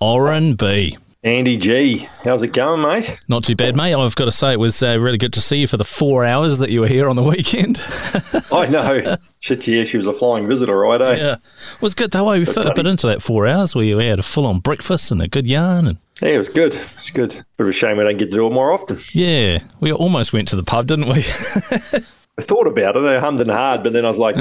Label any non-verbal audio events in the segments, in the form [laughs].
Orrin B. Andy G, how's it going, mate? Not too bad, mate. I've got to say, it was uh, really good to see you for the four hours that you were here on the weekend. [laughs] I know. Shit, yeah, she was a flying visitor, right? Eh? yeah. It was good, though. We fit a bit into that four hours where you had a full on breakfast and a good yarn. And Yeah, it was good. It's good. Bit of a shame we don't get to do it more often. yeah, we almost went to the pub, didn't we? [laughs] I thought about it. I hummed and hard, but then I was like,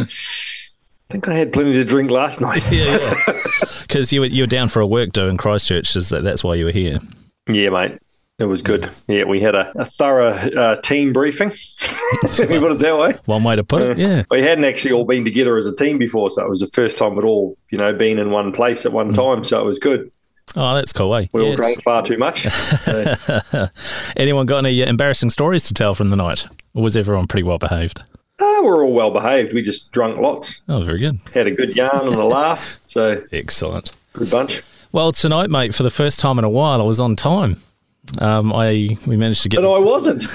I think I had plenty to drink last night. [laughs] yeah, yeah. [laughs] Because you were, you were down for a work do in Christchurch. Is that, that's why you were here. Yeah, mate. It was good. Yeah, we had a, a thorough uh, team briefing. [laughs] Let me put it that way. One way to put it, yeah. We hadn't actually all been together as a team before, so it was the first time we'd all, you know, been in one place at one time. So it was good. Oh, that's cool, eh? We all drank far too much. So, Anyone got any uh, embarrassing stories to tell from the night? Or was everyone pretty well behaved? We're all well behaved. We just drunk lots, Oh, very good. had a good yarn and a laugh. So Excellent. good bunch. Well, tonight, mate, for the first time in a while, I was on time. Um, I we managed to get. But I wasn't. [laughs]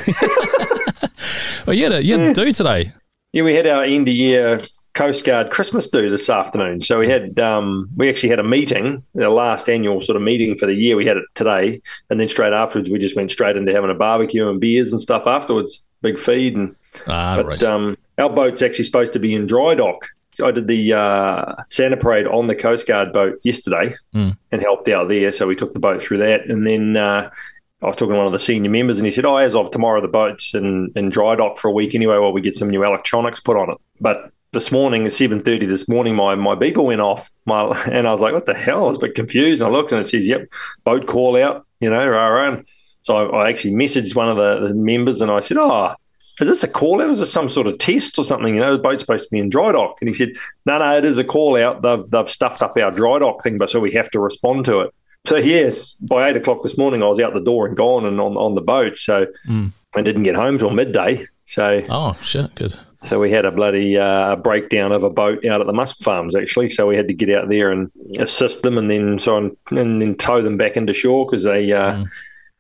Oh, you had a, you had to do today. Yeah, we had our end of year Coast Guard Christmas do this afternoon. So we had um, we actually had a meeting, the last annual sort of meeting for the year. We had it today, and then straight afterwards, we just went straight into having a barbecue and beers and stuff afterwards. Big feed and Ah, but right. um, our boat's actually supposed to be in dry dock. So I did the uh, Santa Parade on the Coast Guard boat yesterday Mm. and helped out there. So we took the boat through that, and then. Uh, I was talking to one of the senior members, and he said, "Oh, as of tomorrow, the boat's in, in dry dock for a week anyway, while we get some new electronics put on it." But this morning at seven thirty this morning, my my beeper went off, my [laughs] and I was like, "What the hell?" I was a bit confused, and I looked, and it says, "Yep, boat call out," you know, rah, rah. So I, I actually messaged one of the, the members, and I said, "Oh, is this a call out? Is this some sort of test or something? You know, the boat's supposed to be in dry dock." And he said, "No, no, it is a call out. They've they've stuffed up our dry dock thing, but so we have to respond to it." So yes, by eight o'clock this morning, I was out the door and gone and on, on the boat. So Mm. I didn't get home till midday. So Oh, shit, good. so we had a bloody uh, breakdown of a boat out at the musk farms actually. So we had to get out there and assist them, and then so on, and then tow them back into shore because they, uh, Mm.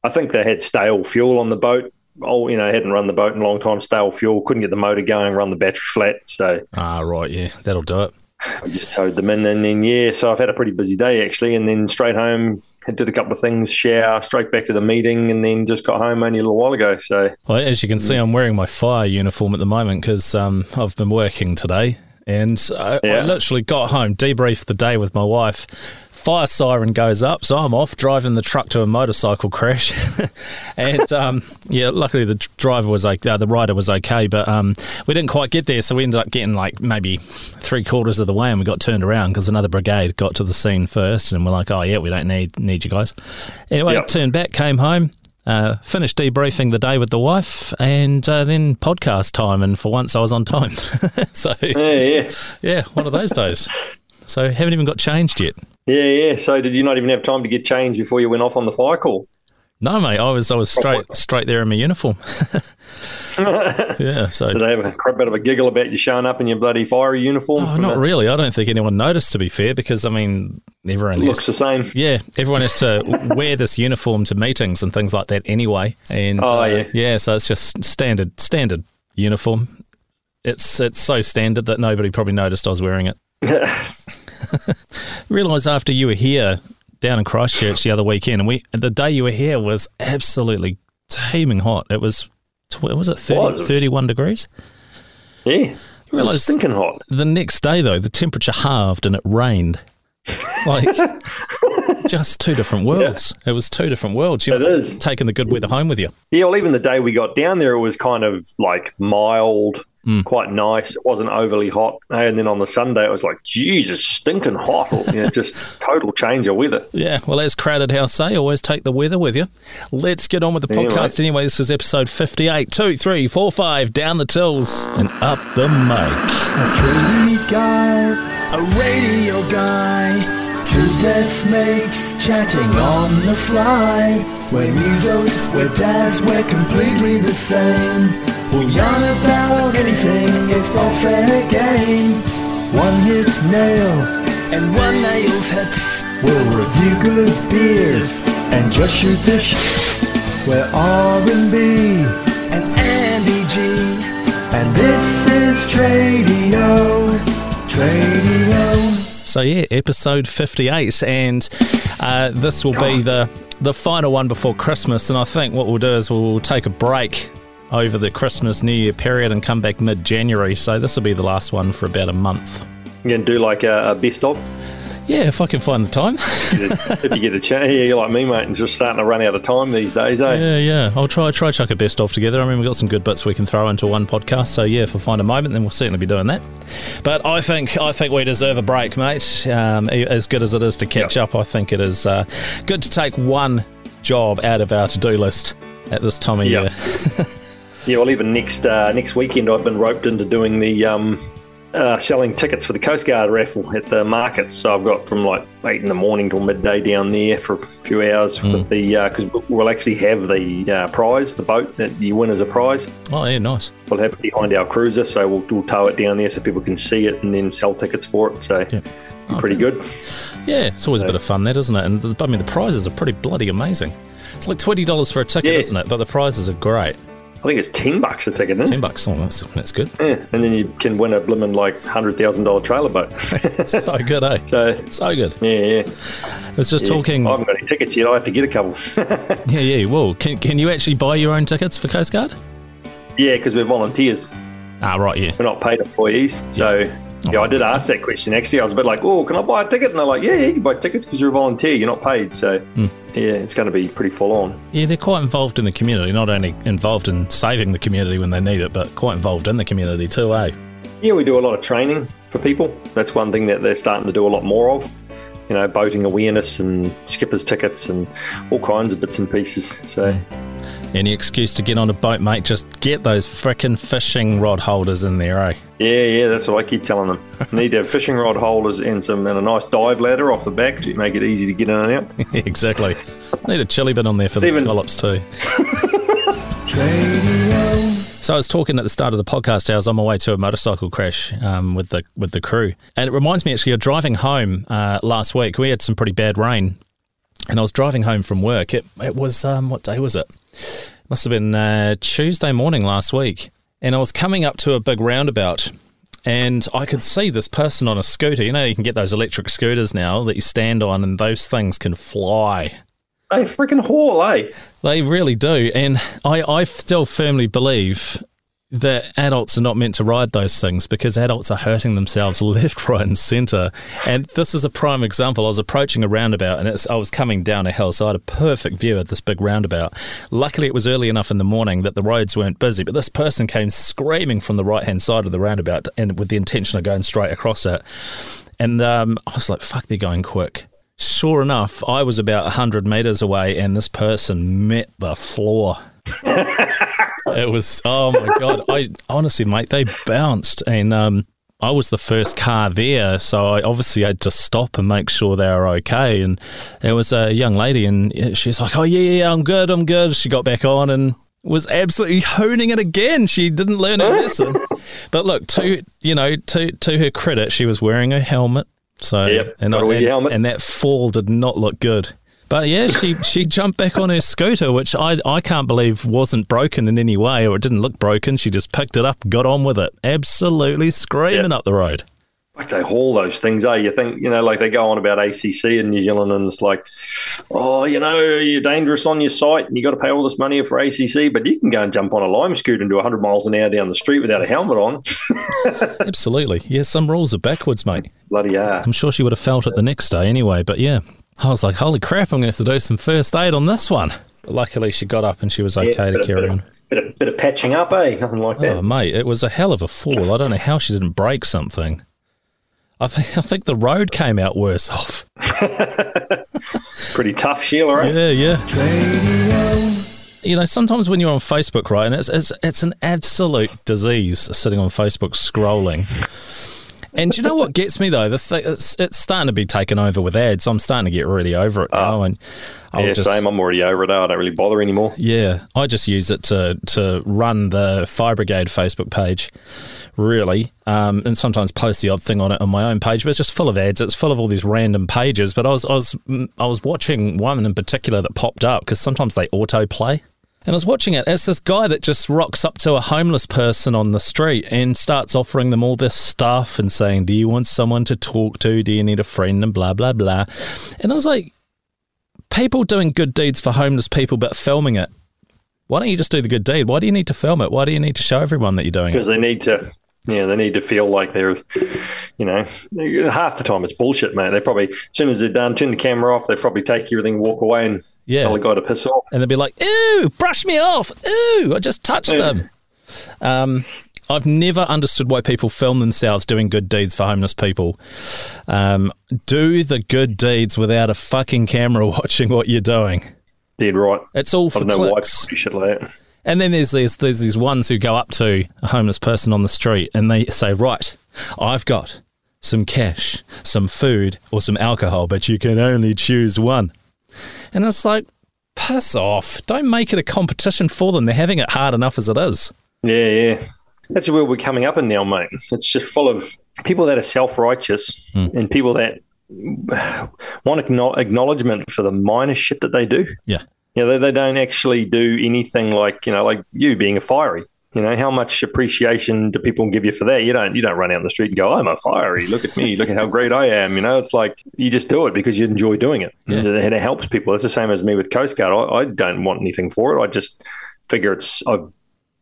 I think they had stale fuel on the boat. Oh, you know, hadn't run the boat in a long time. Stale fuel, couldn't get the motor going, run the battery flat. So Ah, right, yeah, that'll do it. I just towed them in, and then yeah. So I've had a pretty busy day actually, and then straight home. Did a couple of things, shower, straight back to the meeting, and then just got home only a little while ago. So Well, as you can see, I'm wearing my fire uniform at the moment because um, I've been working today. And I, I literally got home, debriefed the day with my wife. Fire siren goes up, so I'm off driving the truck to a motorcycle crash. [laughs] and um, yeah, luckily the driver was okay, uh, the rider was okay, but um, we didn't quite get there, so we ended up getting like maybe three quarters of the way, and we got turned around because another brigade got to the scene first, and we're like, oh yeah, we don't need need you guys. Anyway, Yep. turned back, came home, uh, finished debriefing the day with the wife, and uh, then podcast time. And for once, I was on time. [laughs] so yeah, yeah, yeah, one of those days. So haven't even got changed yet. yeah, yeah. So did you not even have time to get changed before you went off on the fire call? No, mate, I was I was straight straight there in my uniform. [laughs] [laughs] yeah, so Did they have a crap bit of a giggle about you showing up in your bloody fiery uniform? oh, not the- really. I don't think anyone noticed. To be fair, because I mean, everyone Looks has, the same. yeah, everyone has to [laughs] wear this uniform to meetings and things like that anyway. And Oh, uh, yeah. yeah, so it's just standard standard uniform. It's it's so standard that nobody probably noticed I was wearing it. Realise after you were here down in Christchurch the other weekend, and we the day you were here was absolutely teeming hot. It was was it 30, Was. 31 degrees? yeah. You It was realise stinking hot. the next day though the temperature halved and it rained. Like [laughs] just two different worlds. It was two different worlds. You It must have the good weather home with you. Yeah, well, even the day we got down there, it was kind of like mild, Mm. quite nice. It wasn't overly hot. And then on the Sunday, it was like, Jesus, stinking hot. Or, you know, [laughs] just total change of weather. Yeah, well, as Crowded House say, always take the weather with you. Let's get on with the Yeah, podcast right. anyway. This is episode 58. Two, three, four, five, down the tills and up the mic. A trade guy, a radio guy. Two best mates chatting on the fly. We're musos, we're dads, we're completely the same. We'll yarn about anything, it's all fair game. One hits nails, and one nails hits. We'll review good beers, and just shoot the sh. We're R&B, and Andy G. And this is Tradio, Tradio. So yeah, episode fifty-eight, and uh, this will be the the final one before Christmas. And I think what we'll do is we'll take a break over the Christmas New Year period and come back mid-January. So this will be the last one for about a month. You can do like a, a best of Yeah, if I can find the time. if you get a chance. Yeah, you're like me, mate, and just starting to run out of time these days, eh? Yeah, yeah. I'll try try chuck a best off together. I mean, we've got some good bits we can throw into one podcast. So yeah, if we find a moment, then we'll certainly be doing that. But I think I think we deserve a break, mate. Um, as good as it is to catch Yep. up, I think it is uh, good to take one job out of our to do list at this time of Yep. year. [laughs] Yeah, well, even next uh, next weekend, I've been roped into doing the um, uh, selling tickets for the Coast Guard raffle at the markets. So I've got from like eight in the morning till midday down there for a few hours with the because we'll actually have the uh, prize, the boat that you win as a prize. Oh yeah, nice. We'll have it behind our cruiser, so we'll, we'll tow it down there so people can see it and then sell tickets for it. So Yeah. pretty good. Yeah, it's always a bit of fun, that isn't it? And the, I mean, the prizes are pretty bloody amazing. It's like twenty dollars for a ticket, Yeah. isn't it? But the prizes are great. I think it's ten bucks a ticket, isn't Ten bucks. Oh, that's that's good. Yeah, and then you can win a blimmin' like hundred thousand dollar trailer boat. [laughs] [laughs] so good, eh? so So good. yeah, yeah. I was just Yeah. talking. I haven't got any tickets yet. I have to get a couple. [laughs] Yeah, yeah. Well, can, can you actually buy your own tickets for Coast Guard? yeah, because we're volunteers. Ah, right, yeah. We're not paid employees. So yeah, I did ask that question. Actually, I was a bit like, "Oh, can I buy a ticket?" And they're like, "Yeah, yeah, you can buy tickets because you're a volunteer. You're not paid." So Hmm. yeah, it's going to be pretty full on. Yeah, they're quite involved in the community. Not only involved in saving the community when they need it, but quite involved in the community too, eh? Yeah, we do a lot of training for people. That's one thing that they're starting to do a lot more of. You know, boating awareness and skippers tickets and all kinds of bits and pieces. So Any excuse to get on a boat, mate, just get those frickin' fishing rod holders in there, eh? yeah, yeah, that's what I keep telling them. [laughs] Need to have fishing rod holders and some and a nice dive ladder off the back to make it easy to get in and out. [laughs] exactly. Need a chili bin on there for the scallops too. [laughs] So I was talking at the start of the podcast. I was on my way to a motorcycle crash um, with the with the crew, and it reminds me actually of driving home uh, last week. We had some pretty bad rain, and I was driving home from work. It it was um, what day was it? Must have been uh, Tuesday morning last week, and I was coming up to a big roundabout. And I could see this person on a scooter. You know, you can get those electric scooters now that you stand on, and those things can fly. They freaking haul, eh? They really do. And I, I still firmly believe that adults are not meant to ride those things because adults are hurting themselves [laughs] left, right, and centre. And this is a prime example. I was approaching a roundabout and I was coming down a hill, so I had a perfect view of this big roundabout. Luckily, it was early enough in the morning that the roads weren't busy, but this person came screaming from the right hand side of the roundabout and with the intention of going straight across it. And um, I was like, fuck, they're going quick. Sure enough, I was about 100 metres away and this person met the floor. It was, oh my God. I honestly, mate, they bounced and um, I was the first car there. So I obviously had to stop and make sure they were okay. And it was a young lady and she's like, oh, yeah, yeah, I'm good, I'm good. She got back on and was absolutely honing it again. She didn't learn her lesson. [laughs] But look, to you know, to to her credit, she was wearing a helmet. So Yep, and, gotta and, helmet. and that fall did not look good. But yeah, she she jumped back on her scooter, which I I can't believe wasn't broken in any way or it didn't look broken. She just picked it up, got on with it, absolutely screaming Yeah. up the road. Like they haul those things, eh? You think, you know, like they go on about ACC in New Zealand and it's like, oh, you know, you're dangerous on your site and you got to pay all this money for ACC, but you can go and jump on a lime scooter and do 100 miles an hour down the street without a helmet on. [laughs] Absolutely, yeah. Some rules are backwards, mate. Bloody yeah. I'm sure she would have felt it the next day anyway. But yeah, I was like, holy crap, I'm going to have to do some first aid on this one. But luckily, she got up and she was okay Yeah, to of, carry on. bit, of, bit of patching up, eh? [laughs] Nothing like that. Oh, mate, it was a hell of a fall. I don't know how she didn't break something. I think I think the road came out worse [laughs] off. [laughs] Pretty tough, Sheila, right? Yeah, yeah. Tradio. You know, sometimes when you're on Facebook, right, and it's it's, it's an absolute disease sitting on Facebook scrolling. And do you know what gets me though? The th- it's it's starting to be taken over with ads. I'm starting to get really over it now, and I'll yeah, just, same. I'm already over it. Now. I don't really bother anymore. Yeah, I just use it to to run the Fire Brigade Facebook page, really, um, and sometimes post the odd thing on it on my own page. But it's just full of ads. It's full of all these random pages. But I was I was mm, I was watching one in particular that popped up because sometimes they autoplay. And I was watching it. It's this guy that just rocks up to a homeless person on the street and starts offering them all this stuff and saying, Do you want someone to talk to? Do you need a friend? And blah, blah, blah. And I was like, People doing good deeds for homeless people, but filming it. Why don't you just do the good deed? Why do you need to film it? Why do you need to show everyone that you're doing it? because they need to yeah they need to feel like they're you know half the time it's bullshit mate they probably as soon as they're done turn the camera off they probably take everything walk away and Yeah. tell the guy to piss off and they'll be like, "Ooh, brush me off! Ooh, I just touched Yeah. them." Um, I've never understood why people film themselves doing good deeds for homeless people. Um, do the good deeds without a fucking camera [laughs] watching what you're doing. dead right It's all I for don't know why people shit like that And then there's these there's these ones who go up to a homeless person on the street and they say, "Right, I've got some cash, some food, or some alcohol, but you can only choose one." And it's like, piss off! Don't make it a competition for them. They're having it hard enough as it is. yeah yeah that's where we're coming up in now mate it's just full of people that are self-righteous Hmm. and people that want acknowledgement for the minor shit that they do Yeah, you know, they, they don't actually do anything like, you know, like you being a fiery. You know, how much appreciation do people give you for that? You don't you don't run out in the street and go, I'm a fiery, look at me, look at how great I am. You know, it's like you just do it because you enjoy doing it. Yeah. And it helps people. It's the same as me with Coast Guard. I, I don't want anything for it. I just figure it's I've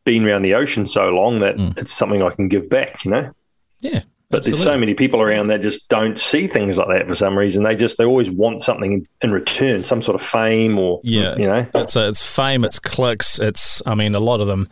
been around the ocean so long that mm. it's something I can give back, you know? yeah. But there's so many people around that just don't see things like that for some reason. They just they always want something in return, some sort of fame or Yeah. you know. It's uh, it's fame, it's clicks, it's I mean a lot of them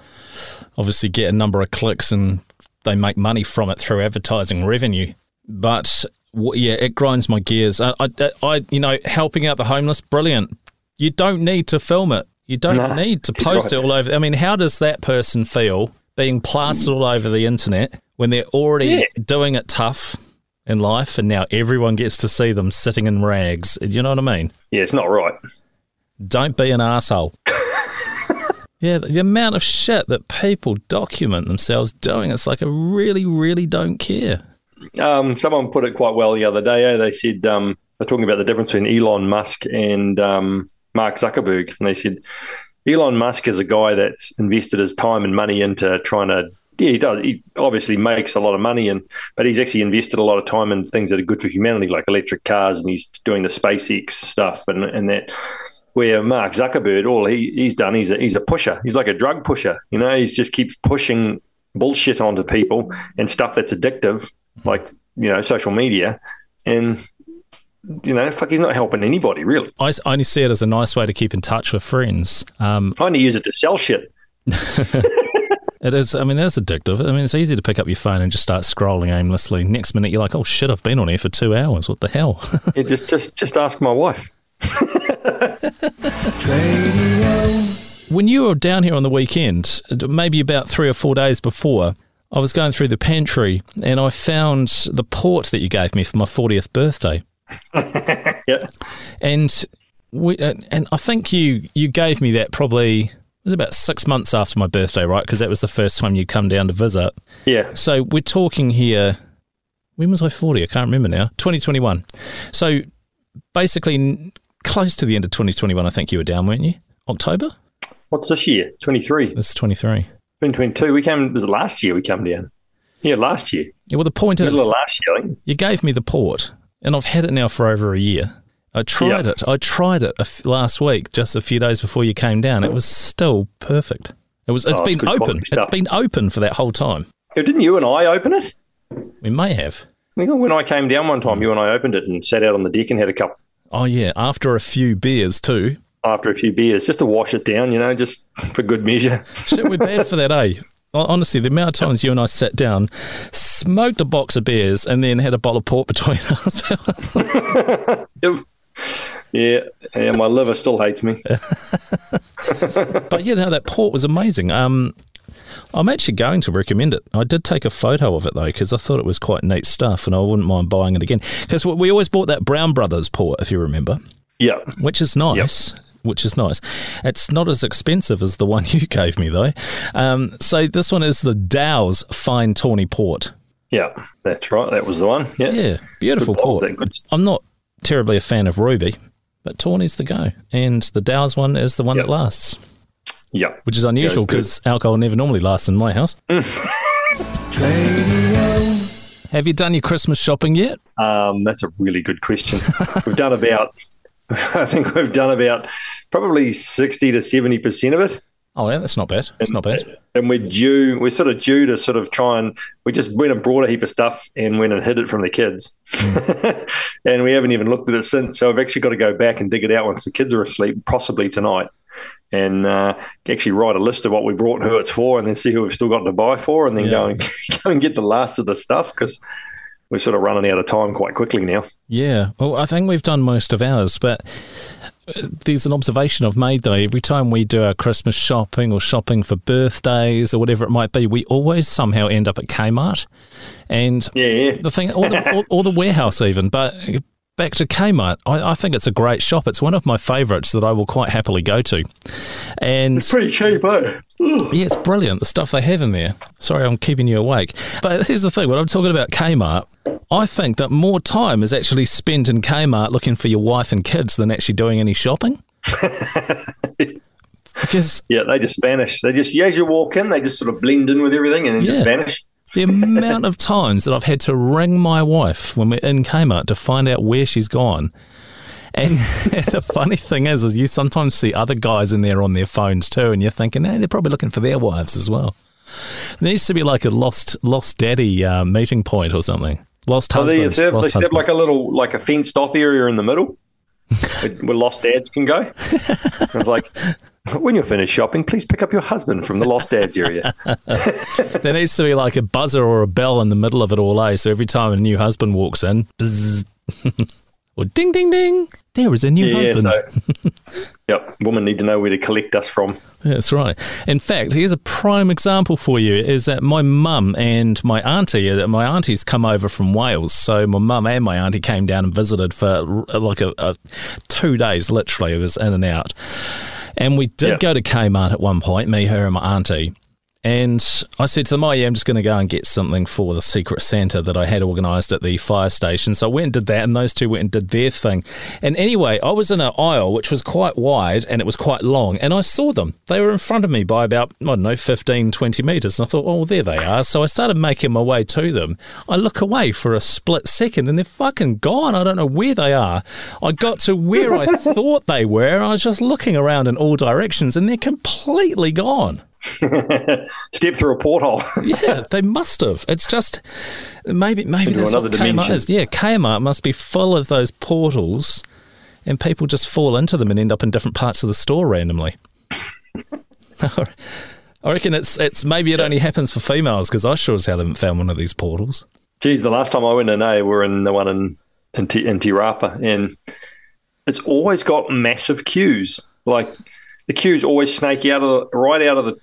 obviously get a number of clicks and they make money from it through advertising revenue. But yeah, it grinds my gears. I, I, I you know helping out the homeless, brilliant. You don't need to film it. You don't Nah, need to [laughs] post it all over. I mean, how does that person feel being plastered all over the internet when they're already Yeah. doing it tough in life, and now everyone gets to see them sitting in rags? You know what I mean? Yeah, it's not right. Don't be an asshole. [laughs] yeah, the amount of shit that people document themselves doing, it's like I really, really don't care. Um, someone put it quite well the other day. Eh? They said um, they're talking about the difference between Elon Musk and um, Mark Zuckerberg, and they said Elon Musk is a guy that's invested his time and money into trying to. Yeah, he does. He obviously makes a lot of money, and but he's actually invested a lot of time in things that are good for humanity, like electric cars, and he's doing the SpaceX stuff and and that. Where Mark Zuckerberg, all he, he's done, he's a, he's a pusher. He's like a drug pusher. You know, he just keeps pushing bullshit onto people and stuff that's addictive, like you know, social media, and you know, fuck, he's not helping anybody really. I only see it as a nice way to keep in touch with friends. Um, I only use it to sell shit. [laughs] [laughs] it is, I mean, it is addictive. I mean, it's easy to pick up your phone and just start scrolling aimlessly. Next minute, you're like, oh shit, I've been on here for two hours. What the hell? [laughs] Yeah, just just just ask my wife. When you were down here on the weekend, maybe about three or four days before, I was going through the pantry and I found the port that you gave me for my 40th birthday. [laughs] Yeah, and we, uh, and I think you you gave me that probably it was about six months after my birthday, right? Because that was the first time you come down to visit. yeah, So we're talking here. When was I forty? I can't remember now. Twenty twenty one. So basically, close to the end of twenty twenty one. I think you were down, weren't you? October. What's this year? Twenty three. This is twenty three. Twenty twenty two. We came. Was it last year? We come down. Yeah, last year. Yeah. Well, the point is, Middle of last year. You gave me the port, and I've had it now for over a year. I tried Yeah. it. I tried it a f- last week, just a few days before you came down. It was still perfect. It was. It's Oh, been open. It's been open for that whole time. Yeah, didn't you and I open it? We may have. When I came down one time, you and I opened it and sat out on the deck and had a cup Oh yeah, after a few beers too. after a few beers just to wash it down, you know, just for good measure. Shit, we're bad for that, eh? Hon- Honestly, the amount of times you and I sat down, smoked a box of beers, and then had a bottle of port between [laughs] us. [laughs] yeah, yeah, my liver still hates me. [laughs] but yeah, no, that port was amazing. Um, I'm actually going to recommend it. I did take a photo of it though because I thought it was quite neat stuff, and I wouldn't mind buying it again. Because we always bought that Brown Brothers port, if you remember, Yeah, which is nice. Which is nice. It's not as expensive as the [laughs] one you gave me though. Um, so this one is the Dow's Fine Tawny Port. yeah, that's right. That was the one. Yeah, Yeah, beautiful Good balls, port. I'm not terribly a fan of Ruby, but Tawny's the go, and the Dow's one is the one Yep. that lasts. Yeah. which is unusual because alcohol never normally lasts in my house. [laughs] Have you done your Christmas shopping yet? Um, that's a really good question. we've done about, [laughs] I think we've done about probably 60 to 70% of it. Oh, yeah, that's not bad. That's not bad. And we're due, we're sort of due to sort of try and, we just went and brought a heap of stuff and went and hid it from the kids. [laughs] and we haven't even looked at it since. So I've actually got to go back and dig it out once the kids are asleep, possibly tonight. And uh, actually write a list of what we brought and who it's for, and then see who we've still got to buy for, and then go and [laughs] go and get the last of the stuff because we're sort of running out of time quite quickly now. Yeah. Well, I think we've done most of ours, but uh, there's an observation I've made though. Every time we do our Christmas shopping or shopping for birthdays or whatever it might be, we always somehow end up at Kmart. And Yeah, yeah. the thing, or the, or, or the warehouse even. But back to Kmart, I, I think it's a great shop. It's one of my favourites that I will quite happily go to. And it's Pretty cheap, eh? yeah, it's brilliant the stuff they have in there. Sorry, I'm keeping you awake. But here's the thing: when I'm talking about Kmart, I think that more time is actually spent in Kmart looking for your wife and kids than actually doing any shopping. [laughs] because Yeah, they just vanish. They just as you walk in, they just sort of blend in with everything and then Yeah. just vanish. the amount of [laughs] times that I've had to ring my wife when we're in Kmart to find out where she's gone. And [laughs] the funny thing is, is you sometimes see other guys in there on their phones too, and you're thinking, hey, they're probably looking for their wives as well. There needs to be like a lost lost daddy uh, meeting point or something. Lost So they, husband. they have, lost they should have like a little like a fenced off area in the middle [laughs] where, lost dads can go. I was like, when you're finished shopping, please pick up your husband from the lost dads area. [laughs] [laughs] there needs to be like a buzzer or a bell in the middle of it all, eh? So every time a new husband walks in, bzzz, or ding ding ding, there is a new yeah, husband. so [laughs] yep, women need to know where to collect us from. That's right. In fact, here's a prime example for you: is that my mum and my auntie, uh, my auntie's come over from Wales, so my mum and my auntie came down and visited for uh, like a, a two days. Literally, it was in and out. And we did Yeah. go to Kmart at one point, me, her, and my auntie. And I said to them, Oh, yeah, I'm just going to go and get something for the Secret Santa that I had organised at the fire station. So I went and did that, and those two went and did their thing. And anyway, I was in an aisle which was quite wide and it was quite long, and I saw them. They were in front of me by about, I don't know, 15, 20 metres. And I thought, Oh, there they are. So I started making my way to them. I look away for a split second, and they're fucking gone. I don't know where they are. I got to where I [laughs] thought they were, and I was just looking around in all directions, and they're completely gone. [laughs] Step through a porthole. [laughs] Yeah, they must have. It's just maybe maybe Into that's what Kmart dimension. is. Yeah, Kmart must be full of those portals, and people just fall into them and end up in different parts of the store randomly. [laughs] I reckon it's it's maybe it only happens for females because I sure as hell haven't found one of these portals. Geez, the last time I went in, A, we we're in the one in in, T, in Te Rapa, and it's always got massive queues. Like the queues always snake out of the, right out of the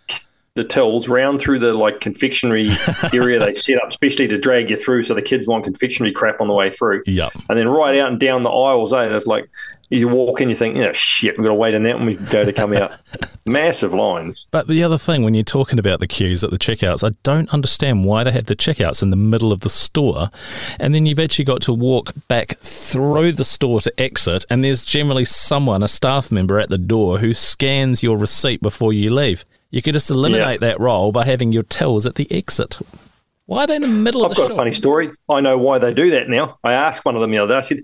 the tills, round through the like confectionery [laughs] area they set up, especially to drag you through, so the kids want confectionery crap on the way through. Yep. And then right out and down the aisles, eh? There's like you walk in, you think, you know, shit, we've got to wait in that when we go to come out. [laughs] Massive lines. But the other thing, when you're talking about the queues at the checkouts, I don't understand why they have the checkouts in the middle of the store, and then you've actually got to walk back through the store to exit, and there's generally someone, a staff member at the door, who scans your receipt before you leave. You could just eliminate that role by having your tills at the exit. Why are they in the middle I've of the I've got a funny story. I know why they do that now. I asked one of them the other day. I said,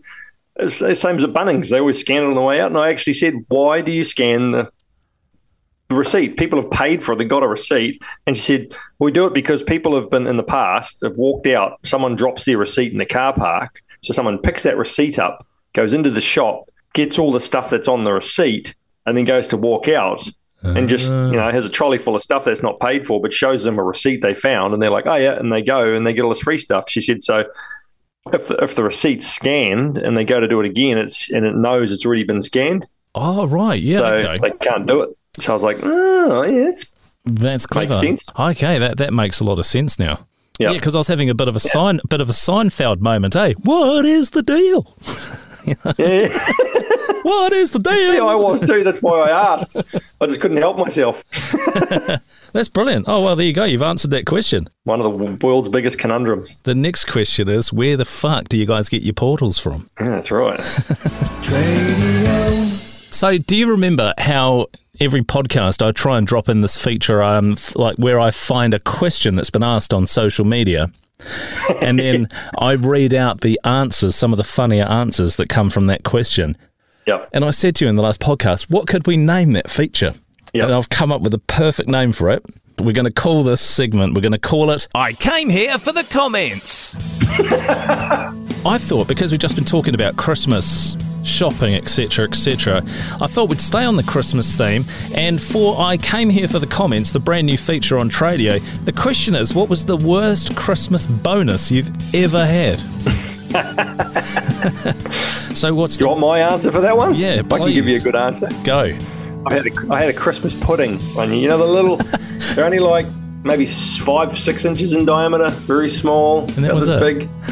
"It's the same as at Bunnings. They always scan it on the way out." And I actually said, "Why do you scan the, the receipt? People have paid for it. They got a receipt." And she said, "We do it because people have been in the past have walked out. Someone drops their receipt in the car park, so someone picks that receipt up, goes into the shop, gets all the stuff that's on the receipt, and then goes to walk out." and just you know has a trolley full of stuff that's not paid for, but shows them a receipt they found, and they're like, "Oh yeah," and they go and they get all this free stuff. She said, "So if the, if the receipt's scanned and they go to do it again, it's and it knows it's already been scanned, Oh, right. Yeah, so okay. they can't do it." So I was like, "Oh yeah, it's That's clever. sense. Okay, that, that makes a lot of sense now. Yeah. Yeah, because I was having a bit of a sign, bit of a Seinfeld moment. Hey, what is the deal? [laughs] yeah." [laughs] What is the deal? yeah, I was too. That's why I asked. I just couldn't help myself. [laughs] That's brilliant. Oh, well, there you go. You've answered that question. One of the world's biggest conundrums. The next question is where the fuck do you guys get your portals from? Yeah, that's right. [laughs] So, do you remember how every podcast, I try and drop in this feature, um, like where I find a question that's been asked on social media, and then [laughs] I read out the answers, some of the funnier answers that come from that question. Yep. And I said to you in the last podcast, what could we name that feature? Yep. And I've come up with a perfect name for it. We're going to call this segment, we're going to call it I came here for the comments. [laughs] I thought because we've just been talking about Christmas shopping, etc., etc., I thought we'd stay on the Christmas theme. And for I came here for the comments, the brand new feature on Tradio. The question is, what was the worst Christmas bonus you've ever had? [laughs] [laughs] so what's Do you the want my answer for that one? Yeah, I can give you a good answer. go? I had a, I had a Christmas pudding one. You know the little, [laughs] they're only like maybe five, six inches in diameter, very small, that was big. [laughs]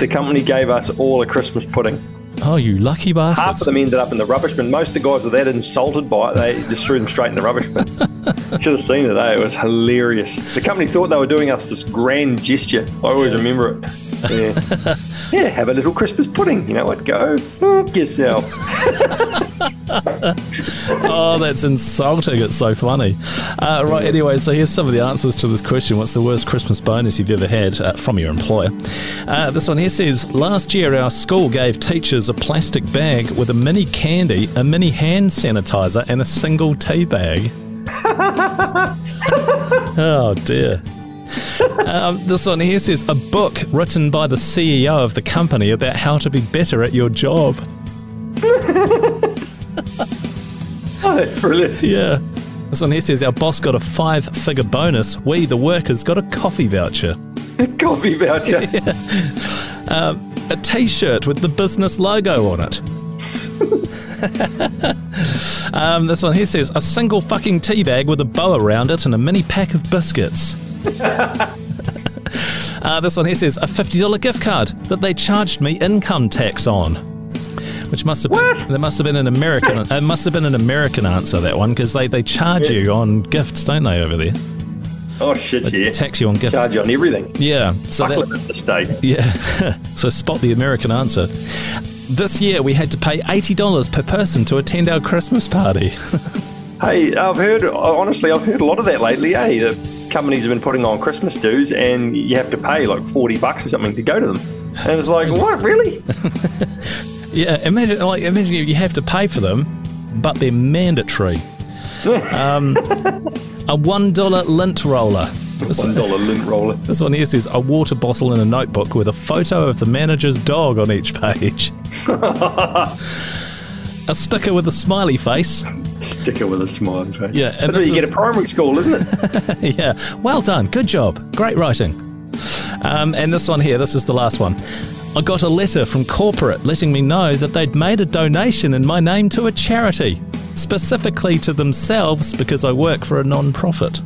the company gave us all a Christmas pudding. Oh, you lucky bastards! Half of them ended up in the rubbish bin. Most of the guys were that insulted by it, they just threw them straight in the rubbish bin. [laughs] Should have seen it, eh? It was hilarious. The company thought they were doing us this grand gesture. I always remember it. Yeah. [laughs] yeah, have a little Christmas pudding. You know what? Go fuck yourself. [laughs] Oh, that's insulting. It's so funny. Uh, right, anyway, so here's some of the answers to this question. What's the worst Christmas bonus you've ever had uh, from your employer? Uh, this one here says Last year, our school gave teachers a plastic bag with a mini candy, a mini hand sanitizer, and a single tea bag. [laughs] oh, dear. Um, this one here says a book written by the CEO of the company about how to be better at your job. [laughs] That's [laughs] brilliant. Yeah. This one here says our boss got a five figure bonus. We, the workers, got a coffee voucher. A coffee voucher. [laughs] A t shirt with the business logo on it. [laughs] um, this one here says a single fucking tea bag with a bow around it and a mini pack of biscuits. uh, this one here says a $50 gift card that they charged me income tax on. Which must have been there must have been an American it must have been an American answer that one because they, they charge you on gifts, don't they, over there? Oh, shit, yeah. Tax you on gifts. Charge you on everything. Yeah. So that, Buckle the States. Yeah. [laughs] so spot the American answer. This year we had to pay $80 per person to attend our Christmas party. [laughs] Hey, I've heard, honestly, I've heard a lot of that lately, eh? The companies have been putting on Christmas dues and you have to pay like 40 bucks or something to go to them. And it's like, [laughs] what, really? Yeah, imagine like imagine you have to pay for them, but they're mandatory. [laughs] um, a one dollar lint roller. This One dollar lint roller. this one here says a water bottle in a notebook with a photo of the manager's dog on each page. [laughs] a sticker with a smiley face. Sticker with a smiley face. Yeah, and That's what you get is- at primary school, isn't it? [laughs] yeah, well done. Good job. Great writing. Um, and this one here, this is the last one. I got a letter from corporate letting me know that they'd made a donation in my name to a charity, specifically to themselves because I work for a non profit. [laughs]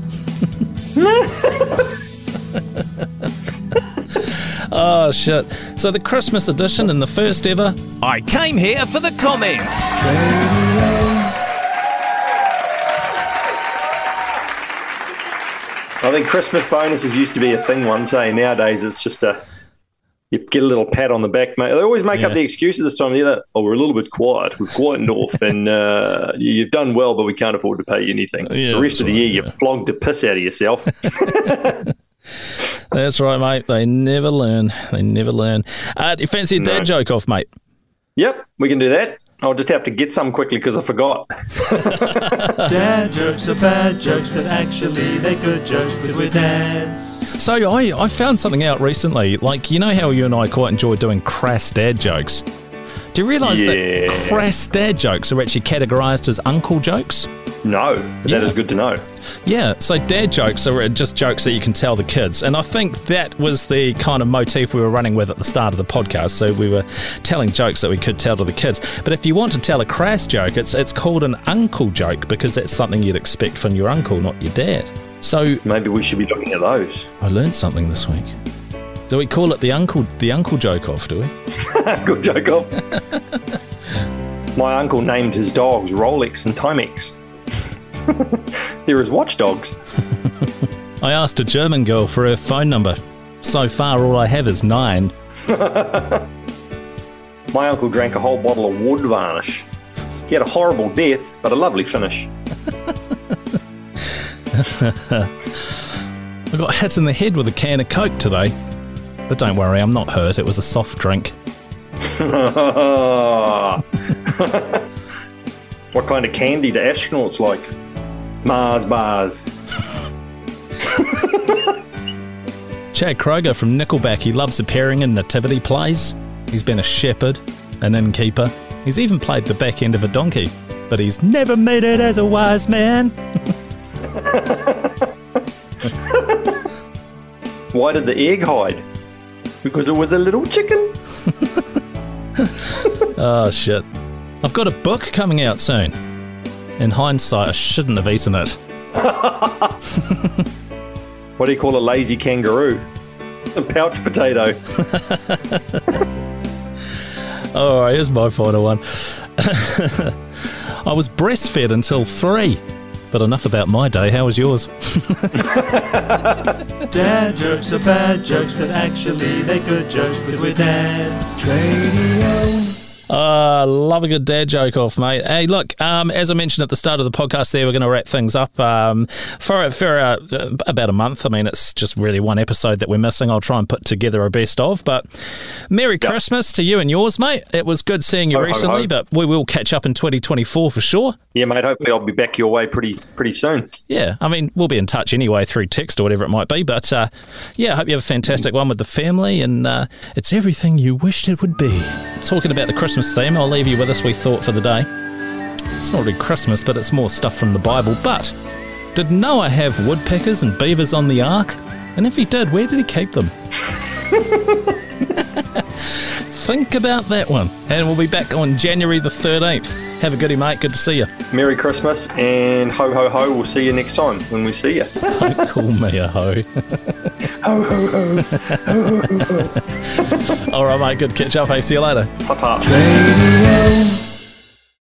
oh, shit. So, the Christmas edition and the first ever. I came here for the comments. I think Christmas bonuses used to be a thing once, eh? Nowadays it's just a, you get a little pat on the back, mate. They always make up Yeah. the excuses this time of year that, oh, we're a little bit quiet. We've quietened off [laughs] and uh, you- you've done well, but we can't afford to pay you anything. Yeah, the rest of the that's year, right, you yeah. flogged the piss out of yourself. [laughs] That's right, mate. They never learn. They never learn. Uh, do you fancy a dad No. joke off, mate? yep, we can do that. I'll just have to get some quickly because I forgot. [laughs] Dad jokes are bad jokes, but actually they're good jokes because we're dads. So I, I found something out recently. Like, you know how you and I quite enjoy doing crass dad jokes? Do you realise Yeah. that crass dad jokes are actually categorised as uncle jokes? No, but Yeah. that is good to know. Yeah, so dad jokes are just jokes that you can tell the kids. And I think that was the kind of motif we were running with at the start of the podcast. So we were telling jokes that we could tell to the kids. But if you want to tell a crass joke, it's, it's called an uncle joke because that's something you'd expect from your uncle, not your dad. So Maybe we should be looking at those. I learned something this week. Do we call it the uncle the uncle joke off, do we? [laughs] good joke, off. [laughs] My uncle named his dogs Rolex and Timex. [laughs] They're his watchdogs. I asked a German girl for her phone number. So far all I have is nine. My uncle drank a whole bottle of wood varnish. He had a horrible death, but a lovely finish. I got hit in the head with a can of Coke today. But don't worry, I'm not hurt. It was a soft drink. [laughs] what kind of candy do astronauts like? Mars bars. [laughs] Chad Kroeger from Nickelback, he loves appearing in nativity plays. He's been a shepherd, an innkeeper. He's even played the back end of a donkey. But he's never made it as a wise man. [laughs] Why did the egg hide? Because it was a little chicken. Oh, [laughs] [laughs] shit. I've got a book coming out soon. In hindsight, I shouldn't have eaten it. [laughs] What do you call a lazy kangaroo? A pouch potato. All right, here's my final one. I was breastfed until three. But enough about my day. How was yours? [laughs] Dad jokes are bad jokes, but actually they're good jokes because we're dads. Radio. Uh, love a good dad joke off, mate. Hey, look, um, as I mentioned at the start of the podcast, there we're going to wrap things up um, for for uh, about a month. I mean, it's just really one episode that we're missing. I'll try and put together a best of. But Merry Christmas to you and yours, mate. It was good seeing you Ho, ho, recently, ho. but we will catch up in 2024 for sure. Yeah, mate. Hopefully, I'll be back your way pretty pretty soon. Yeah, I mean, we'll be in touch anyway through text or whatever it might be. But uh, yeah, I hope you have a fantastic one with the family and uh, it's everything you wished it would be. Talking about the Christmas theme, I'll leave you with this wee thought for the day. It's not really Christmas, but it's more stuff from the Bible. But did Noah have woodpeckers and beavers on the ark? And if he did, where did he keep them? [laughs] Think about that one. And we'll be back on January the 13th. Have a goodie, mate. Good to see you. Merry Christmas and ho ho ho. We'll see you next time when we see you. [laughs] Don't call me a hoe. [laughs] ho ho ho. Ho, ho, ho. [laughs] All right, mate. Good catch up. Hey, see you later. Pop up. Radio.